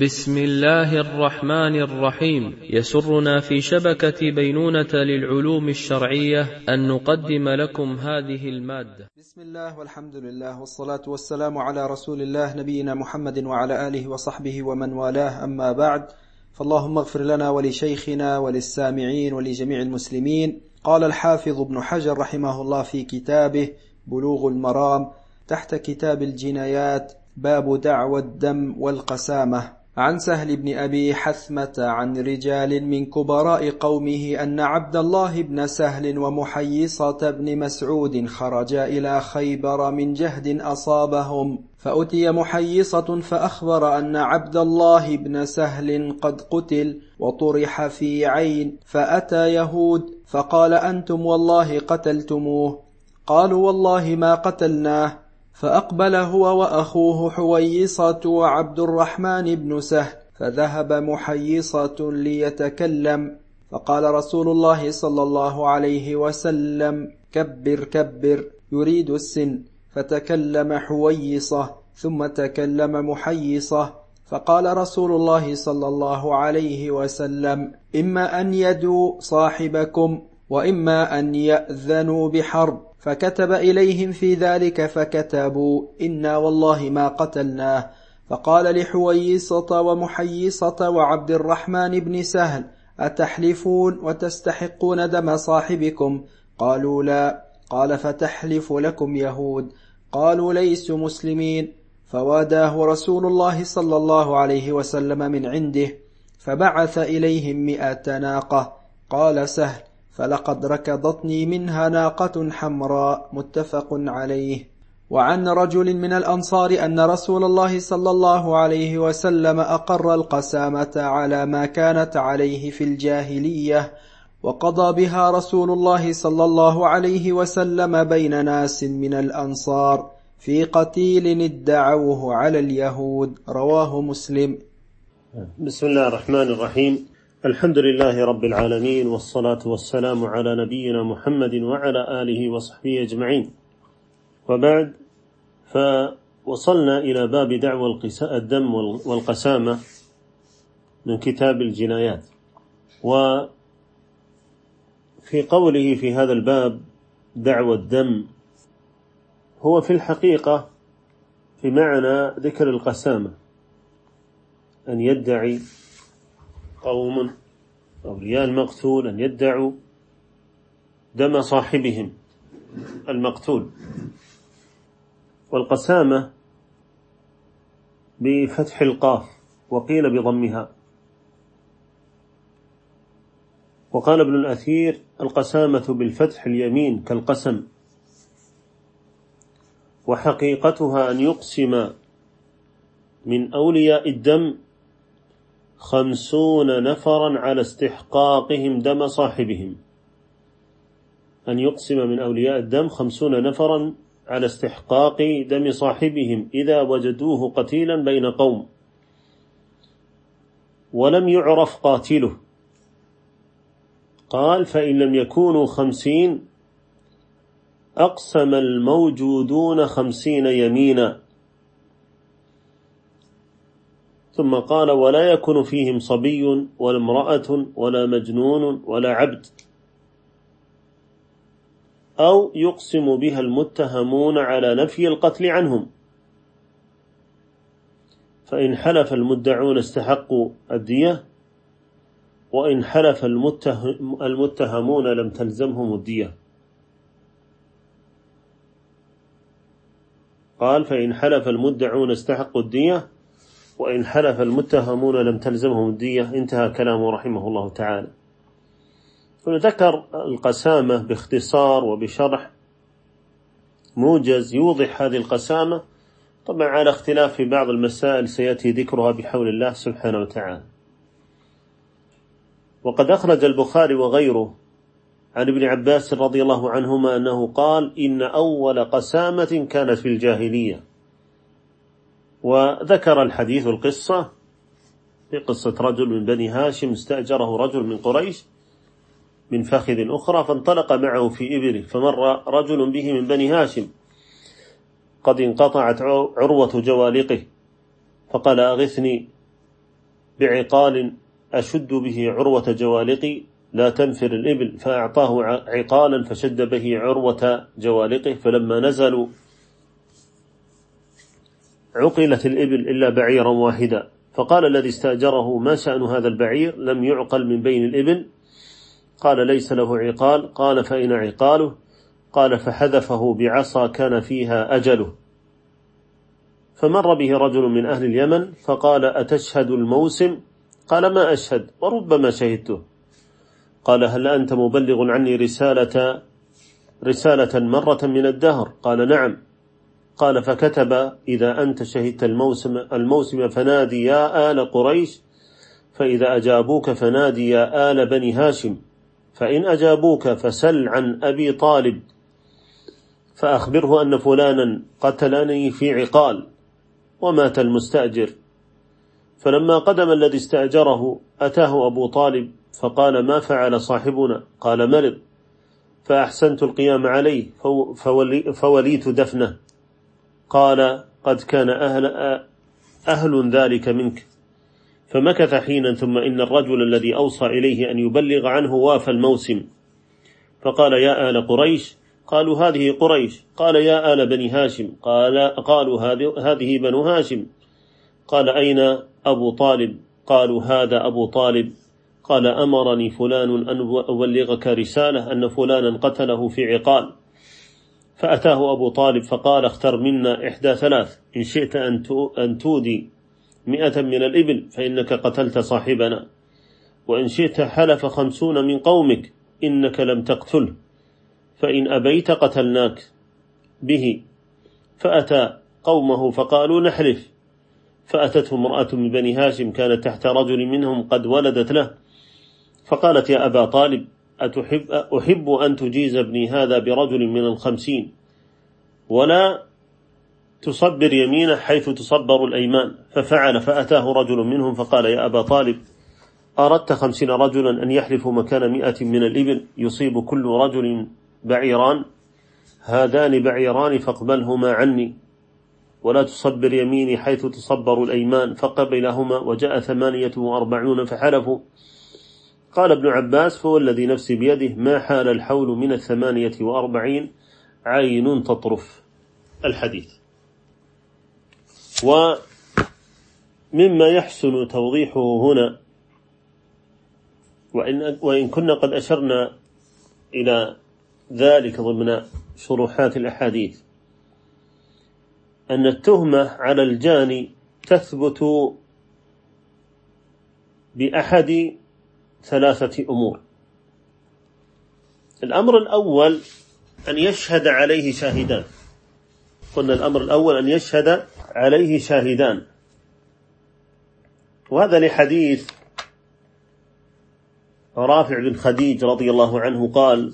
بسم الله الرحمن الرحيم. يسرنا في شبكة بينونة للعلوم الشرعية أن نقدم لكم هذه المادة. بسم الله والحمد لله والصلاة والسلام على رسول الله نبينا محمد وعلى آله وصحبه ومن والاه. أما بعد فاللهم اغفر لنا ولشيخنا وللسامعين ولجميع المسلمين. قال الحافظ ابن حجر رحمه الله في كتابه بلوغ المرام تحت كتاب الجنايات باب دعوى الدم والقسامة. عن سهل بن أبي حثمة عن رجال من كبراء قومه أن عبد الله بن سهل ومحيصة بن مسعود خرجا إلى خيبر من جهد أصابهم فأتي محيصة فأخبر أن عبد الله بن سهل قد قتل وطرح في عين فأتى يهود فقال أنتم والله قتلتموه قالوا والله ما قتلناه فأقبل هو وأخوه حويصة وعبد الرحمن بن سهل فذهب محيصة ليتكلم فقال رسول الله صلى الله عليه وسلم كبر كبر يريد السن. فتكلم حويصة ثم تكلم محيصة فقال رسول الله صلى الله عليه وسلم إما أن يدوا صاحبكم وإما أن يأذنوا بحرب. فكتب إليهم في ذلك فكتبوا إنا والله ما قتلناه. فقال لحويصة ومحيصة وعبد الرحمن بن سهل أتحلفون وتستحقون دم صاحبكم؟ قالوا لا. قال فتحلف لكم يهود. قالوا ليسوا مسلمين. فواداه رسول الله صلى الله عليه وسلم من عنده فبعث إليهم مئة ناقة. قال سهل فلقد ركضتني منها ناقة حمراء متفق عليه. وعن رجل من الأنصار أن رسول الله صلى الله عليه وسلم أقر القسامة على ما كانت عليه في الجاهلية وقضى بها رسول الله صلى الله عليه وسلم بين ناس من الأنصار في قتيل ادعوه على اليهود. رواه مسلم. بسم الله الرحمن الرحيم. الحمد لله رب العالمين والصلاة والسلام على نبينا محمد وعلى آله وصحبه أجمعين. وبعد فوصلنا إلى باب دعوى الدم والقسامة من كتاب الجنايات. وفي قوله في هذا الباب دعوى الدم هو في الحقيقة في معنى ذكر القسامة أن يدعي قوم أولياء المقتول أن يدعوا دم صاحبهم المقتول. والقسامة بفتح القاف وقيل بضمها. وقال ابن الأثير القسامة بالفتح اليمين كالقسم. وحقيقتها أن يقسم من أولياء الدم خمسون نفرا على استحقاقهم دم صاحبهم. أن يقسم من أولياء الدم خمسون نفرا على استحقاق دم صاحبهم إذا وجدوه قتيلا بين قوم. ولم يعرف قاتله. قال فإن لم يكونوا خمسين أقسم الموجودون خمسين يمينا. ثم قال ولا يكون فيهم صبي ولا امرأة ولا مجنون ولا عبد. أو يقسم بها المتهمون على نفي القتل عنهم. فإن حلف المدعون استحقوا الدية وإن حلف المتهمون لم تلزمهم الدية. قال فإن حلف المدعون استحقوا الدية وإن حلف المتهمون لم تلزمهم الدية انتهى كلامه رحمه الله تعالى. ذكر القسامة باختصار وبشرح. موجز يوضح هذه القسامة. طبعا على اختلاف في بعض المسائل سيأتي ذكرها بحول الله سبحانه وتعالى. وقد أخرج البخاري وغيره عن ابن عباس رضي الله عنهما أنه قال إن أول قسامة كانت في الجاهلية. وذكر الحديث القصة في قصة رجل من بني هاشم استأجره رجل من قريش من فخذ أخرى فانطلق معه في إبله فمر رجل به من بني هاشم. قد انقطعت عروة جوالقه فقال أغثني بعقال أشد به عروة جوالقي لا تنفر الإبل. فأعطاه عقالا فشد به عروة جوالقه فلما نزلوا عقلت الإبل إلا بعيرا واحدا. فقال الذي استأجره ما شأن هذا البعير؟ لم يعقل من بين الإبل. قال ليس له عقال. قال فإن عقاله؟ قال فحذفه بعصا كان فيها أجله. فمر به رجل من أهل اليمن فقال أتشهد الموسم؟ قال ما أشهد وربما شهدته. قال هل أنت مبلغ عني رسالة رسالة مرة من الدهر؟ قال نعم. قال فكتب إذا أنت شهدت الموسم, الموسم فنادي يا آل قريش فإذا أجابوك فنادي يا آل بني هاشم فإن أجابوك فسل عن أبي طالب فأخبره أن فلانا قتلني في عقال ومات المستأجر. فلما قدم الذي استأجره أتاه أبو طالب فقال ما فعل صاحبنا؟ قال مرض فأحسنت القيام عليه فولي فوليت دفنه. قال قد كان أهل, أهل ذلك منك. فمكث حينا ثم إن الرجل الذي أوصى إليه أن يبلغ عنه وافى الموسم. فقال يا آل قريش؟ قالوا هذه قريش. قال يا آل بني هاشم. قال قالوا هذه بنو هاشم. قال أين أبو طالب؟ قالوا هذا أبو طالب. قال أمرني فلان أن أبلغك رسالة أن فلانا قتله في عقال. فأتاه أبو طالب فقال اختر منا إحدى ثلاث إن شئت أن تودي مئة من الإبل فإنك قتلت صاحبنا. وإن شئت حلف خمسون من قومك إنك لم تقتله فإن أبيت قتلناك به. فأتى قومه فقالوا نحلف. فأتته امرأة من بني هاشم كانت تحت رجل منهم قد ولدت له فقالت يا أبا طالب أتحب أحب أن تجيز ابني هذا برجل من الخمسين. ولا تصبر يمينه حيث تصبر الأيمان. ففعل فأتاه رجل منهم فقال يا أبا طالب أردت خمسين رجلا أن يحلفوا مكان مئة من الإبل؟ يصيب كل رجل بعيران. هذان بعيران فاقبلهما عني. ولا تصبر يميني حيث تصبر الأيمان. فقبلهما وجاء ثمانية وأربعون فحلفوا. قال ابن عباس فهو الذي نفسي بيده ما حال الحول من الثمانية وأربعين عين تطرف. الحديث. ومما يحسن توضيحه هنا وإن, وإن كنا قد أشرنا إلى ذلك ضمن شروحات الأحاديث أن التهمة على الجاني تثبت بأحد ثلاثة أمور. الأمر الأول أن يشهد عليه شاهدان. قلنا الأمر الأول أن يشهد عليه شاهدان. وهذا لحديث رافع بن خديج رضي الله عنه قال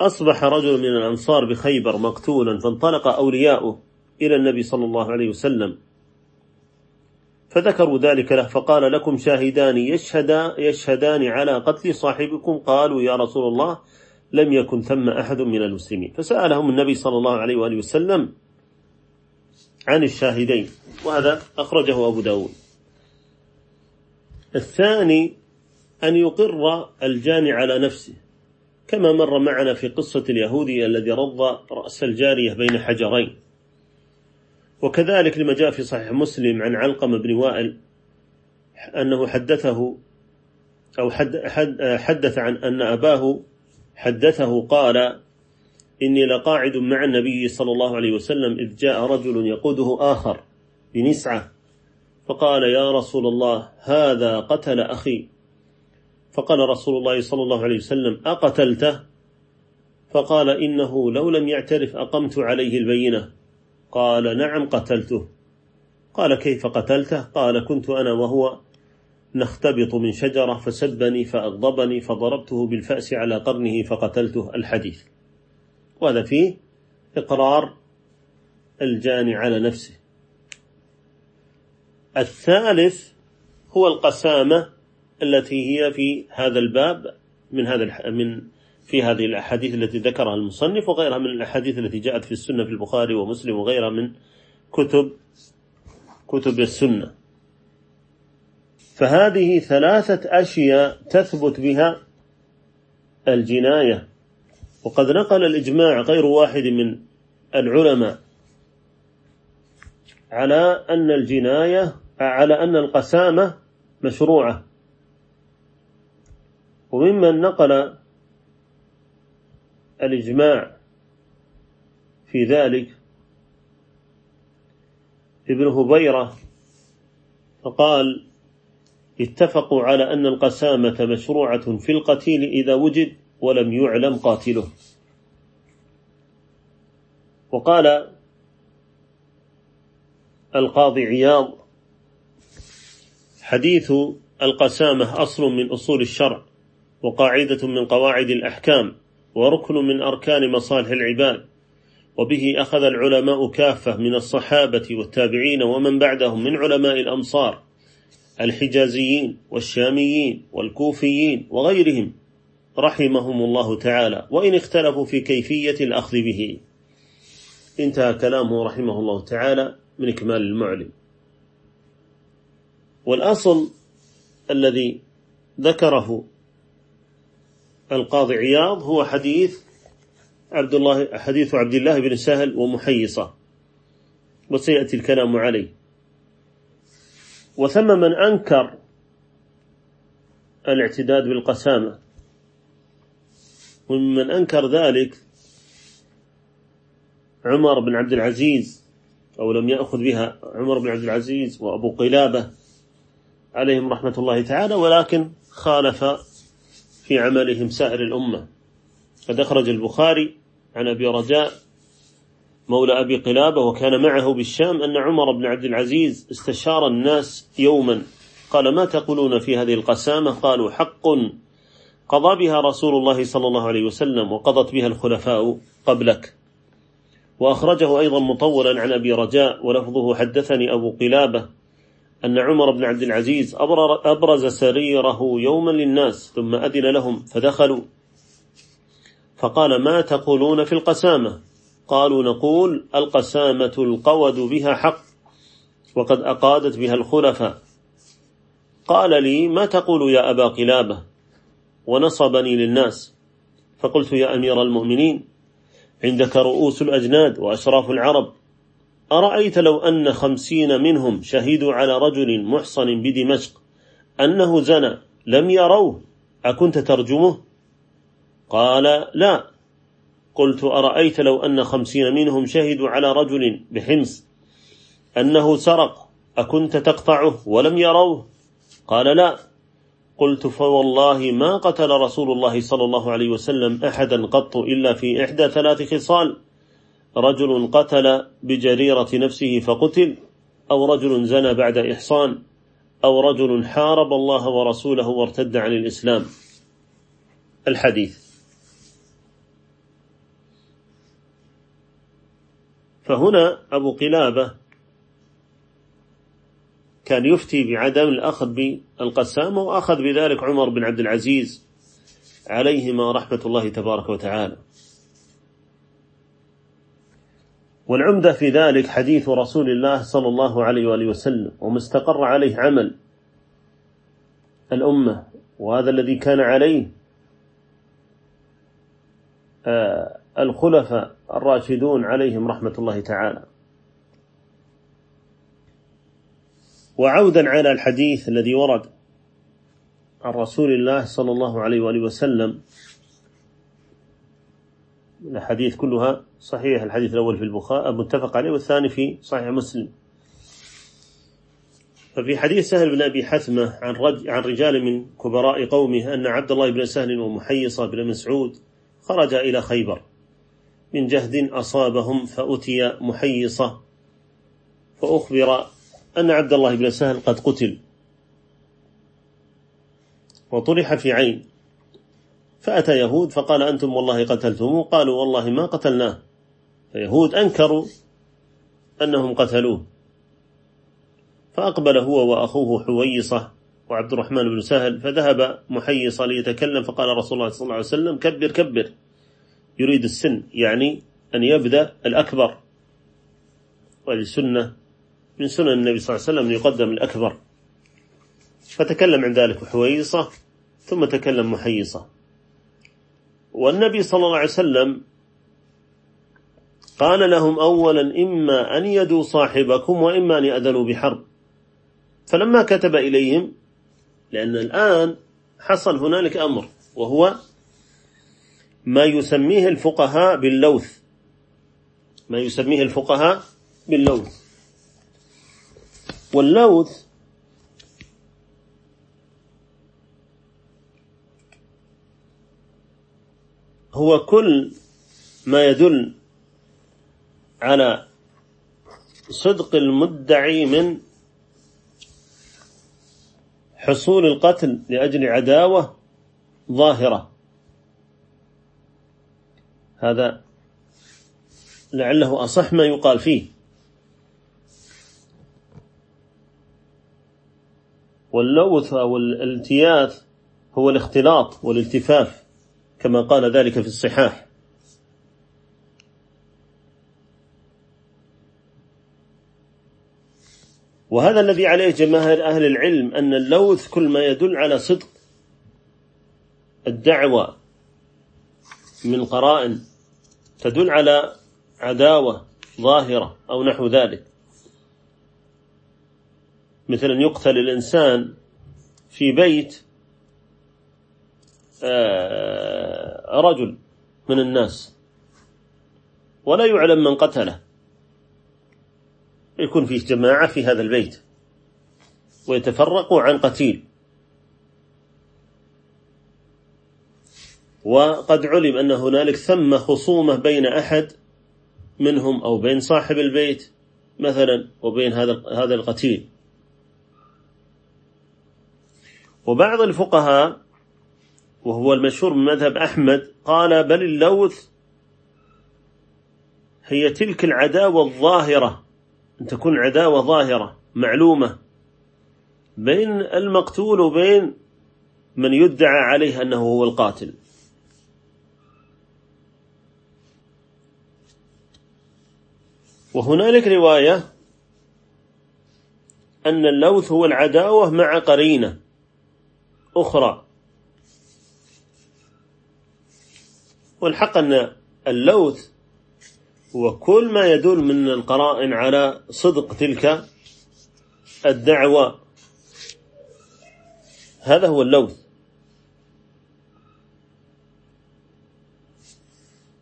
أصبح رجل من الأنصار بخيبر مقتولا فانطلق أولياؤه إلى النبي صلى الله عليه وسلم. فذكروا ذلك له فقال لكم شاهدان يشهدا يشهدان على قتل صاحبكم قالوا يا رسول الله لم يكن ثم أحد من المسلمين. فسألهم النبي صلى الله عليه وآله وسلم عن الشاهدين وهذا أخرجه أبو داود. الثاني أن يقر الجاني على نفسه كما مر معنا في قصة اليهودي الذي رض رأس الجارية بين حجرين. وكذلك لما جاء في صحيح مسلم عن علقم بن وائل أنه حدثه أو حدث عن أن أباه حدثه قال إني لقاعد مع النبي صلى الله عليه وسلم إذ جاء رجل يقوده آخر بنسعة فقال يا رسول الله هذا قتل أخي. فقال رسول الله صلى الله عليه وسلم أقتلته؟ فقال إنه لو لم يعترف أقمت عليه البينة. قال نعم قتلته. قال كيف قتلته؟ قال كنت أنا وهو نختبط من شجرة فسبني فأغضبني فضربته بالفأس على قرنه فقتلته الحديث. وهذا فيه إقرار الجاني على نفسه. الثالث هو القسامة التي هي في هذا الباب من هذا من في هذه الأحاديث التي ذكرها المصنف وغيرها من الأحاديث التي جاءت في السنة في البخاري ومسلم وغيرها من كتب كتب السنة. فهذه ثلاثة أشياء تثبت بها الجناية. وقد نقل الإجماع غير واحد من العلماء على أن الجناية على أن القسامة مشروعة. وممن نقل الإجماع في ذلك ابن هبيرة فقال اتفقوا على أن القسامة مشروعة في القتيل إذا وجد ولم يعلم قاتله. وقال القاضي عياض حديث القسامة أصل من أصول الشرع وقاعدة من قواعد الأحكام. وركن من أركان مصالح العباد وبه أخذ العلماء كافة من الصحابة والتابعين ومن بعدهم من علماء الأمصار الحجازيين والشاميين والكوفيين وغيرهم رحمهم الله تعالى وإن اختلفوا في كيفية الأخذ به. انتهى كلامه رحمه الله تعالى من إكمال المعلم. والأصل الذي ذكره القاضي عياض هو حديث عبد الله حديث عبد الله بن سهل ومحيصة. وسيأتي الكلام عليه. وثم من أنكر الاعتداد بالقسامة. ومن أنكر ذلك عمر بن عبد العزيز أو لم يأخذ بها عمر بن عبد العزيز وأبو قلابة عليهم رحمة الله تعالى ولكن خالف في عملهم سائر الأمة. قد أخرج البخاري عن أبي رجاء مولى أبي قلابة وكان معه بالشام أن عمر بن عبد العزيز استشار الناس يوما. قال ما تقولون في هذه القسامة؟ قالوا حق قضى بها رسول الله صلى الله عليه وسلم وقضت بها الخلفاء قبلك. وأخرجه أيضا مطولا عن أبي رجاء ولفظه حدثني أبو قلابة أن عمر بن عبد العزيز أبرز سريره يوما للناس ثم أذن لهم فدخلوا. فقال ما تقولون في القسامة؟ قالوا نقول القسامة القود بها حق وقد أقادت بها الخلفاء. قال لي ما تقول يا أبا قلابة؟ ونصبني للناس. فقلت يا أمير المؤمنين عندك رؤوس الأجناد وأشراف العرب أرأيت لو أن خمسين منهم شهدوا على رجل محصن بدمشق أنه زنى لم يروه أكنت ترجمه؟ قال لا. قلت أرأيت لو أن خمسين منهم شهدوا على رجل بحمص أنه سرق أكنت تقطعه ولم يروه؟ قال لا. قلت فوالله ما قتل رسول الله صلى الله عليه وسلم أحدا قط إلا في إحدى ثلاث خصال. رجل قتل بجريرة نفسه فقتل أو رجل زنى بعد إحصان أو رجل حارب الله ورسوله وارتد عن الإسلام. الحديث. فهنا أبو قلابة كان يفتي بعدم الأخذ بالقسامة وأخذ بذلك عمر بن عبد العزيز عليهما رحمة الله تبارك وتعالى. والعمدة في ذلك حديث رسول الله صلى الله عليه وآله وسلم وما استقر عليه عمل الأمة وهذا الذي كان عليه آه، الخلفاء الراشدون عليهم رحمة الله تعالى. وعودا على الحديث الذي ورد عن رسول الله صلى الله عليه وآله وسلم الحديث كلها صحيح الحديث الأول في البخاري متفق عليه والثاني في صحيح مسلم. ففي حديث سهل بن أبي حثمة عن, عن رجال من كبراء قومه أن عبد الله بن سهل ومحيصة بن مسعود خرج إلى خيبر. من جهد أصابهم فأتي محيصة فأخبر أن عبد الله بن سهل قد قتل. وطرح في عين فأتى يهود فقال أنتم والله قتلتموه. قالوا والله ما قتلناه. فيهود أنكروا أنهم قتلوه. فأقبل هو وأخوه حويصة وعبد الرحمن بن سهل فذهب محيصة ليتكلم فقال رسول الله صلى الله عليه وسلم كبر كبر. يريد السن يعني أن يبدأ الأكبر. وهذه سنة من سنن النبي صلى الله عليه وسلم يقدم الأكبر. فتكلم عن ذلك حويصة ثم تكلم محيصة. والنبي صلى الله عليه وسلم قال لهم أولا إما أن يدوا صاحبكم وإما أن يأذنوا بحرب. فلما كتب إليهم لأن الآن حصل هنالك أمر وهو ما يسميه الفقهاء باللوث. ما يسميه الفقهاء باللوث. واللوث هو كل ما يدل على صدق المدعي من حصول القتل لأجل عداوة ظاهرة. هذا لعله أصح ما يقال فيه. واللوث أو الالتياث هو الاختلاط والالتفاف. كما قال ذلك في الصحاح. وهذا الذي عليه جماهير أهل العلم أن اللوث كل ما يدل على صدق الدعوة من قرائن تدل على عداوة ظاهرة أو نحو ذلك. مثل أن يقتل الإنسان في بيت رجل من الناس. ولا يعلم من قتله. يكون فيه جماعة في هذا البيت. ويتفرقوا عن قتيل. وقد علم أن هنالك ثم خصومة بين أحد منهم أو بين صاحب البيت مثلا وبين هذا هذا القتيل. وبعض الفقهاء وهو المشهور من مذهب أحمد قال بل اللوث هي تلك العداوة الظاهرة. أن تكون عداوة ظاهرة معلومة. بين المقتول وبين من يدعى عليه أنه هو القاتل. وهنالك رواية أن اللوث هو العداوة مع قرينة أخرى. والحق أن اللوث هو كل ما يدل من القرائن على صدق تلك الدعوة. هذا هو اللوث.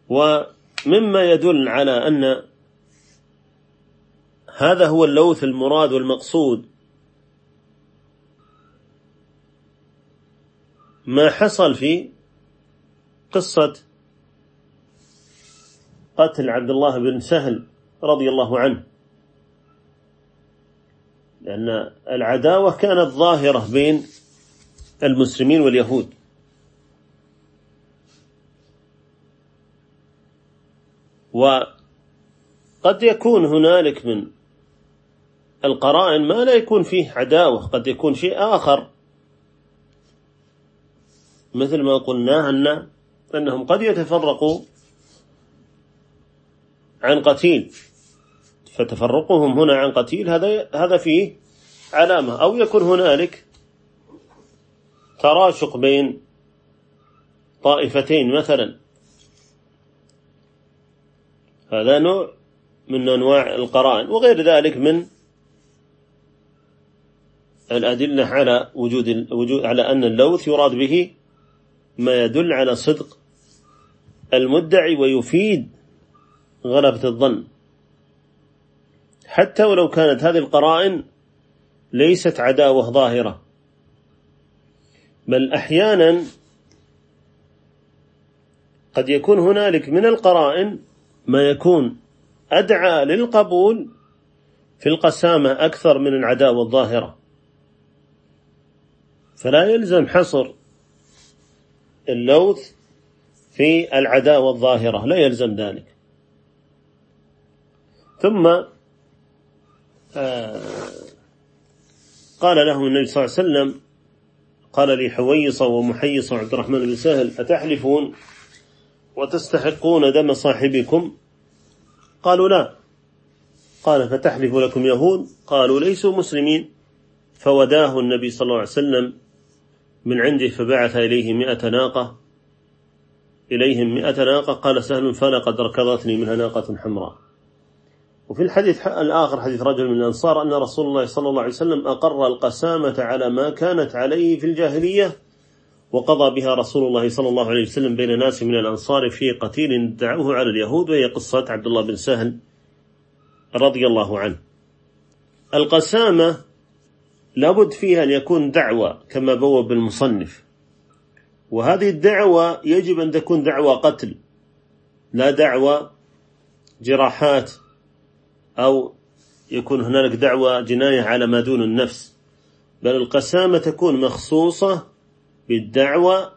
ومما يدل على أن هذا هو اللوث المراد والمقصود. ما حصل في قصة قتل عبد الله بن سهل رضي الله عنه. لأن العداوة كانت ظاهرة بين المسلمين واليهود. وقد يكون هنالك من القرائن ما لا يكون فيه عداوة قد يكون شيء آخر. مثل ما قلنا أن أنهم قد يتفرقوا عن قتيل. فتفرقهم هنا عن قتيل هذا هذا فيه علامة. أو يكون هنالك تراشق بين طائفتين مثلا. هذا نوع من أنواع القرائن وغير ذلك من الأدلة على وجود وجود على أن اللوث يراد به ما يدل على صدق المدعي ويفيد غلبة الظن. حتى ولو كانت هذه القرائن ليست عداوة ظاهرة. بل أحيانا قد يكون هنالك من القرائن ما يكون أدعى للقبول في القسامة أكثر من العداوة الظاهرة. فلا يلزم حصر اللوث في العداوة الظاهرة لا يلزم ذلك. ثم آه، قال له النبي صلى الله عليه وسلم قال لي حويصة ومحيصة عبد الرحمن بن سهل أتحلفون وتستحقون دم صاحبكم؟ قالوا لا. قال فتحلف لكم يهود؟ قالوا ليسوا مسلمين. فوداه النبي صلى الله عليه وسلم من عنده فبعث إليه مئة ناقة. إليهم مئة ناقة قال سهل فلقد ركضتني منها ناقة حمراء. وفي الحديث الآخر حديث رجل من الأنصار أن رسول الله صلى الله عليه وسلم أقر القسامة على ما كانت عليه في الجاهلية وقضى بها رسول الله صلى الله عليه وسلم بين ناس من الأنصار في قتيل دعوه على اليهود وهي قصة عبد الله بن سهل رضي الله عنه. القسامة لابد فيها أن يكون دعوة كما بوب المصنف وهذه الدعوة يجب أن تكون دعوة قتل لا دعوة جراحات. أو يكون هنالك دعوة جناية على ما دون النفس. بل القسامة تكون مخصوصة بالدعوة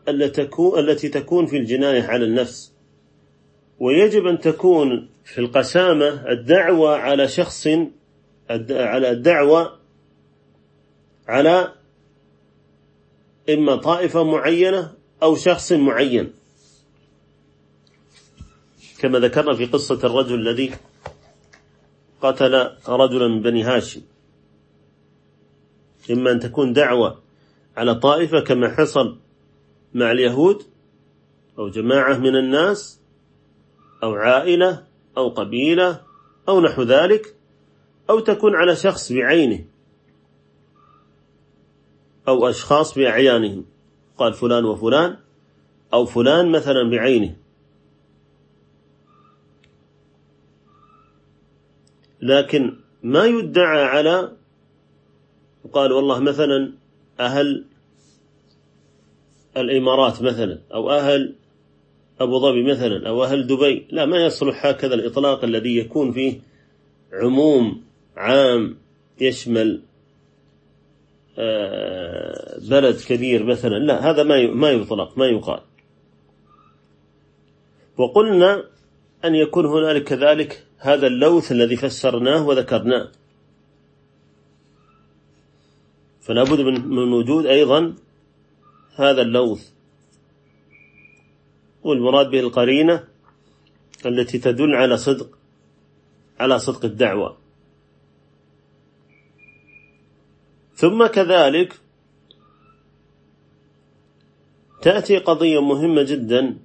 التي تكون في الجناية على النفس. ويجب أن تكون في القسامة الدعوة على شخص على الدعوة على إما طائفة معينة أو شخص معين. كما ذكرنا في قصة الرجل الذي قتل رجلا من بني هاشم. إما أن تكون دعوة على طائفة كما حصل مع اليهود أو جماعة من الناس أو عائلة أو قبيلة أو نحو ذلك أو تكون على شخص بعينه أو أشخاص بأعيانهم قال فلان وفلان أو فلان مثلا بعينه. لكن ما يدعى على قال والله مثلا أهل الإمارات مثلا أو أهل أبو ظبي مثلا أو أهل دبي لا ما يصلح هكذا الإطلاق الذي يكون فيه عموم عام يشمل آه، بلد كبير مثلا لا هذا ما ما يطلق ما يقال. وقلنا أن يكون هنالك كذلك هذا اللوث الذي فسرناه وذكرناه. فلا بد من وجود أيضا هذا اللوث. والمراد به القرينة التي تدل على صدق على صدق الدعوة. ثم كذلك تأتي قضية مهمة جدا.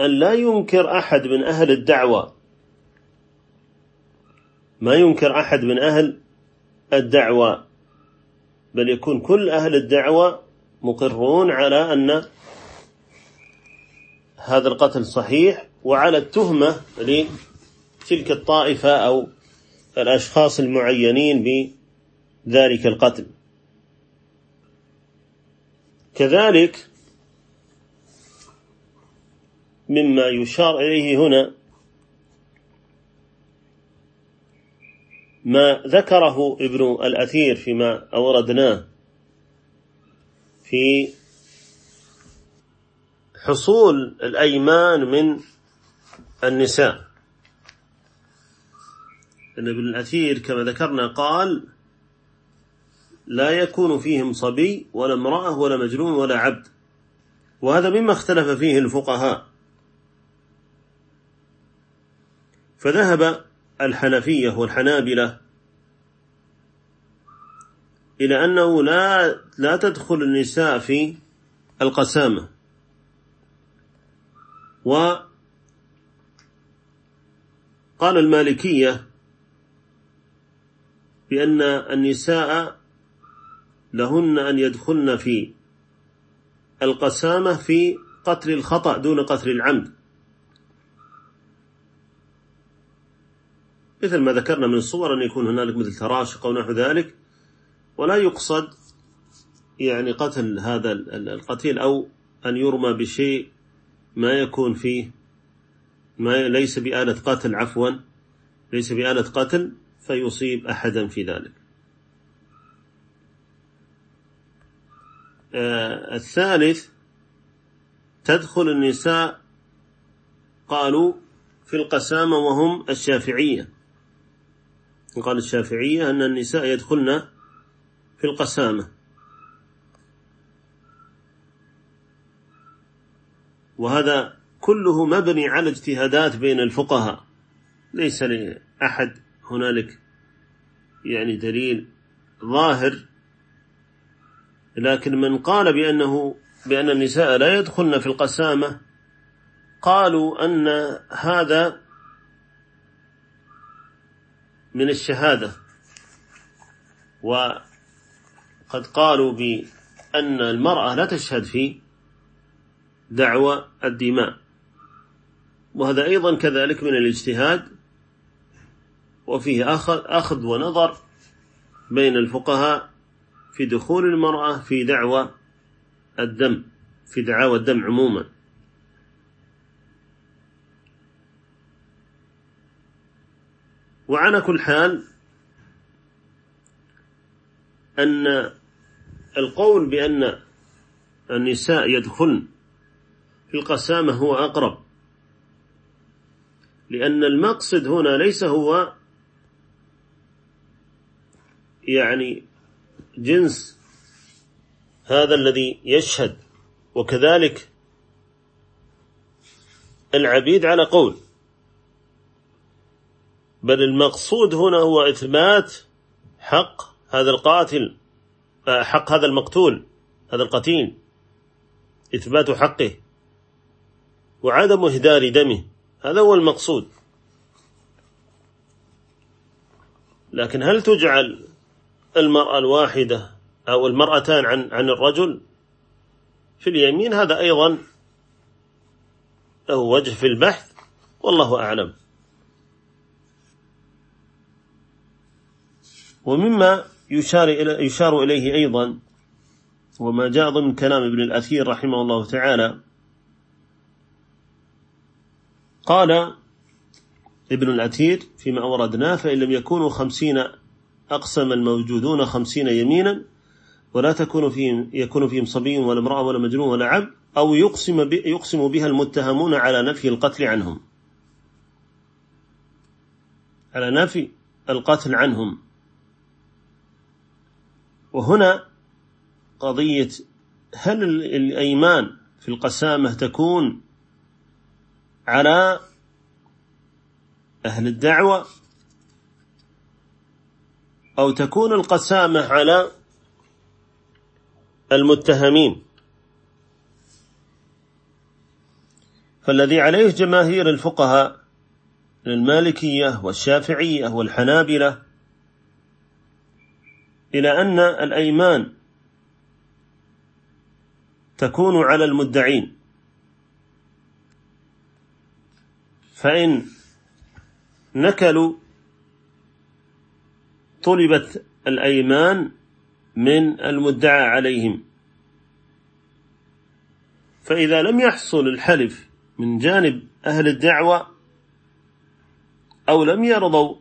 أن لا ينكر أحد من أهل الدعوة. ما ينكر أحد من أهل الدعوة بل يكون كل أهل الدعوة مقرون على أن هذا القتل صحيح وعلى التهمة لتلك الطائفة أو الأشخاص المعينين بذلك القتل. كذلك مما يشار إليه هنا. ما ذكره ابن الأثير فيما أوردناه في حصول الأيمان من النساء. أن ابن الأثير كما ذكرنا قال لا يكون فيهم صبي ولا امرأة ولا مجنون ولا عبد. وهذا مما اختلف فيه الفقهاء. فذهب الحنفية والحنابلة إلى أنه لا لا تدخل النساء في القسامة. وقال المالكية بأن النساء لهن أن يدخلن في القسامة في قتل الخطأ دون قتل العمد. مثل ما ذكرنا من الصور أن يكون هنالك مثل تراشق أو نحو ذلك ولا يقصد يعني قتل هذا القتيل أو أن يرمى بشيء ما يكون فيه ما ليس بآلة قتل عفوا ليس بآلة قتل فيصيب أحدا في ذلك. آه الثالث تدخل النساء قالوا في القسامة وهم الشافعية. قال الشافعية أن النساء يدخلن في القسامة. وهذا كله مبني على اجتهادات بين الفقهاء. ليس لأحد هنالك يعني دليل ظاهر. لكن من قال بأنه بأن النساء لا يدخلن في القسامة قالوا أن هذا من الشهادة. وقد قالوا بأن المرأة لا تشهد في دعوى الدماء. وهذا أيضا كذلك من الاجتهاد. وفيه أخذ, ونظر بين الفقهاء في دخول المرأة في دعوى الدم في دعاوى الدم عموما. وعلى كل حال أن القول بأن النساء يدخلن في القسامة هو أقرب لأن المقصد هنا ليس هو يعني جنس هذا الذي يشهد وكذلك العبيد على قول. بل المقصود هنا هو إثبات حق هذا القاتل حق هذا المقتول هذا القتيل. إثبات حقه وعدم إهدار دمه. هذا هو المقصود. لكن هل تجعل المرأة الواحدة أو المرأتان عن عن الرجل؟ في اليمين هذا أيضا له وجه في البحث والله أعلم. ومما يشار, إلى يشار إليه أيضا وما جاء ضمن كلام ابن الأثير رحمه الله تعالى. قال ابن الأثير فيما أوردناه فإن لم يكونوا خمسين أقسم الموجودون خمسين يمينا ولا تكون فيهم يكون فيهم صبي ولا امرأة ولا مجنون ولا عبد أو يقسم يقسم بها المتهمون على نفي القتل عنهم. على نفي القتل عنهم. وهنا قضية هل الأيمان في القسامة تكون على أهل الدعوة أو تكون القسامة على المتهمين؟ فالذي عليه جماهير الفقهاء المالكية والشافعية والحنابلة إلى أن الأيمان تكون على المدعين. فإن نكلوا طلبت الأيمان من المدعى عليهم. فإذا لم يحصل الحلف من جانب أهل الدعوة أو لم يرضوا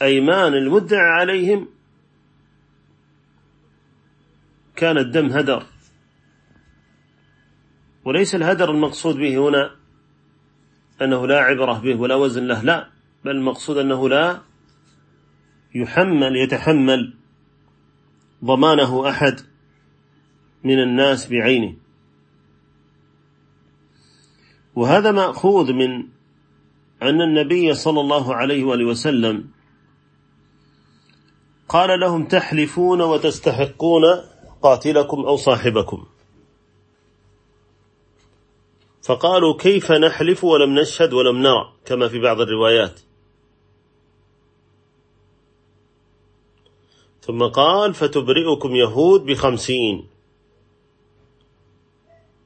بأيمان المدعى عليهم. كان الدم هدر. وليس الهدر المقصود به هنا أنه لا عبرة به ولا وزن له لا بل المقصود أنه لا يحمل يتحمل ضمانه أحد من الناس بعينه. وهذا مأخوذ من أن النبي صلى الله عليه وآله وسلم قال لهم تحلفون وتستحقون قاتلكم أو صاحبكم. فقالوا كيف نحلف ولم نشهد ولم نرى كما في بعض الروايات. ثم قال فتبرئكم يهود بخمسين.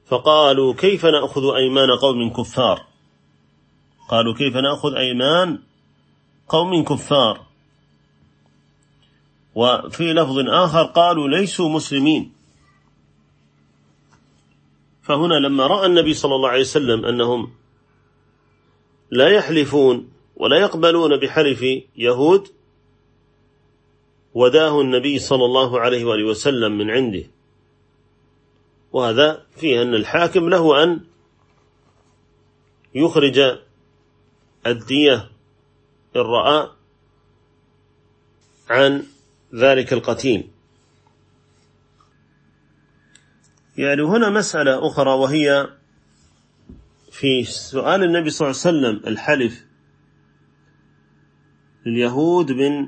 فقالوا كيف نأخذ أيمان قوم كفار؟ قالوا كيف نأخذ أيمان قوم كفار؟ وفي لفظ آخر قالوا ليسوا مسلمين. فهنا لما رأى النبي صلى الله عليه وسلم أنهم لا يحلفون ولا يقبلون بحلف يهود وداه النبي صلى الله عليه وآله وسلم من عنده. وهذا فيه أن الحاكم له أن يخرج الدية إن رأى عن ذلك القتيل يعني هنا مسألة أخرى وهي في سؤال النبي صلى الله عليه وسلم الحلف لليهود من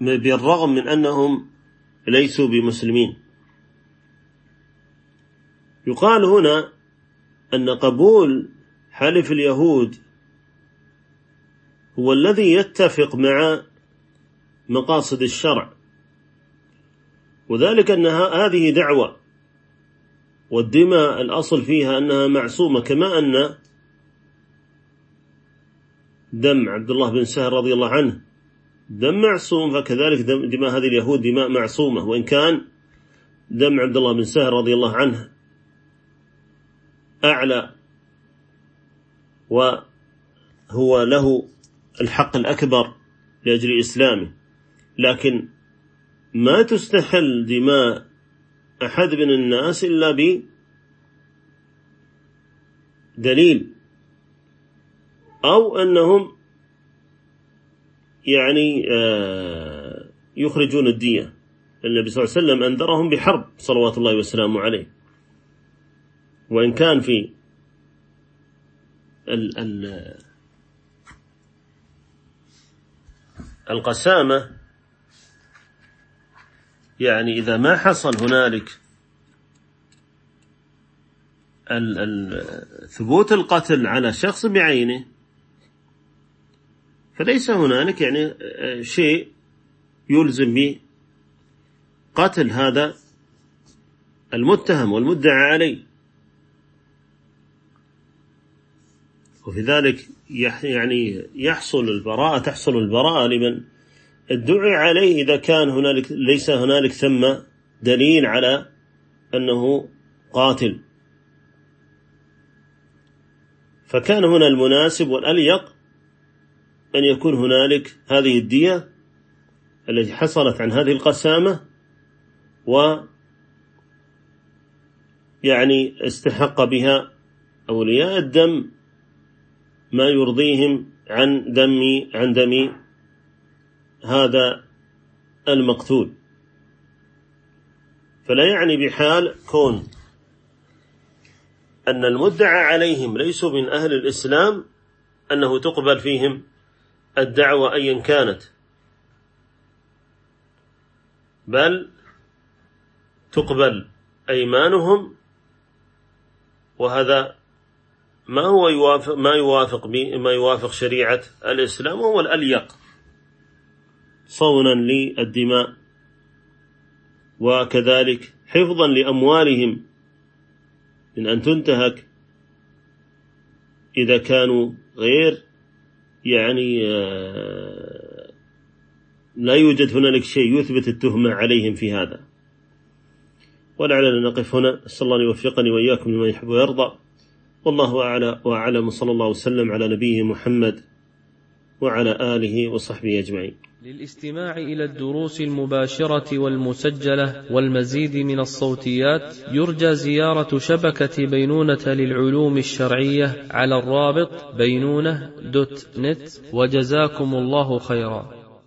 بالرغم من أنهم ليسوا بمسلمين. يقال هنا أن قبول حلف اليهود هو الذي يتفق مع مقاصد الشرع. وذلك أن هذه دعوة. والدماء الأصل فيها أنها معصومة كما أن دم عبد الله بن سهل رضي الله عنه دم معصوم فكذلك دماء هذه اليهود دماء معصومة. وإن كان دم عبد الله بن سهل رضي الله عنه أعلى وهو له الحق الأكبر لأجل إسلامه. لكن ما تستحل دماء أحد من الناس إلا بدليل أو أنهم يعني آه، يخرجون الدية. النبي صلى الله عليه وسلم أنذرهم بحرب صلوات الله وسلامه عليه. وإن كان في ال ال القسامة يعني إذا ما حصل هنالك ثبوت القتل على شخص بعينه فليس هنالك يعني شيء يلزم به قتل هذا المتهم والمدعى عليه. وفي ذلك يعني يحصل البراءة تحصل البراءة لمن ادعي عليه إذا كان هنالك ليس هنالك ثم دليل على أنه قاتل. فكان هنا المناسب والأليق أن يكون هنالك هذه الدية التي حصلت عن هذه القسامة و يعني استحق بها أولياء الدم ما يرضيهم عن دم عن دم هذا المقتول. فلا يعني بحال كون أن المدعى عليهم ليسوا من أهل الإسلام أنه تقبل فيهم الدعوة أيا كانت. بل تقبل أيمانهم وهذا ما هو يوافق ما يوافق ما يوافق شريعة الإسلام وهو الأليق. صونا للدماء وكذلك حفظا لأموالهم. من أن تنتهك إذا كانوا غير يعني آه، لا يوجد هنالك شيء يثبت التهمة عليهم في هذا. ولعلنا نقف هنا. أسأل الله أن يوفقني وإياكم لما يحب ويرضى. والله أعلى وأعلم. صلى الله وسلم على نبيه محمد. وعلى آله وصحبه أجمعين. للاستماع إلى الدروس المباشرة والمسجلة والمزيد من الصوتيات يرجى زيارة شبكة بينونة للعلوم الشرعية على الرابط بينونة دوت نت وجزاكم الله خيرا.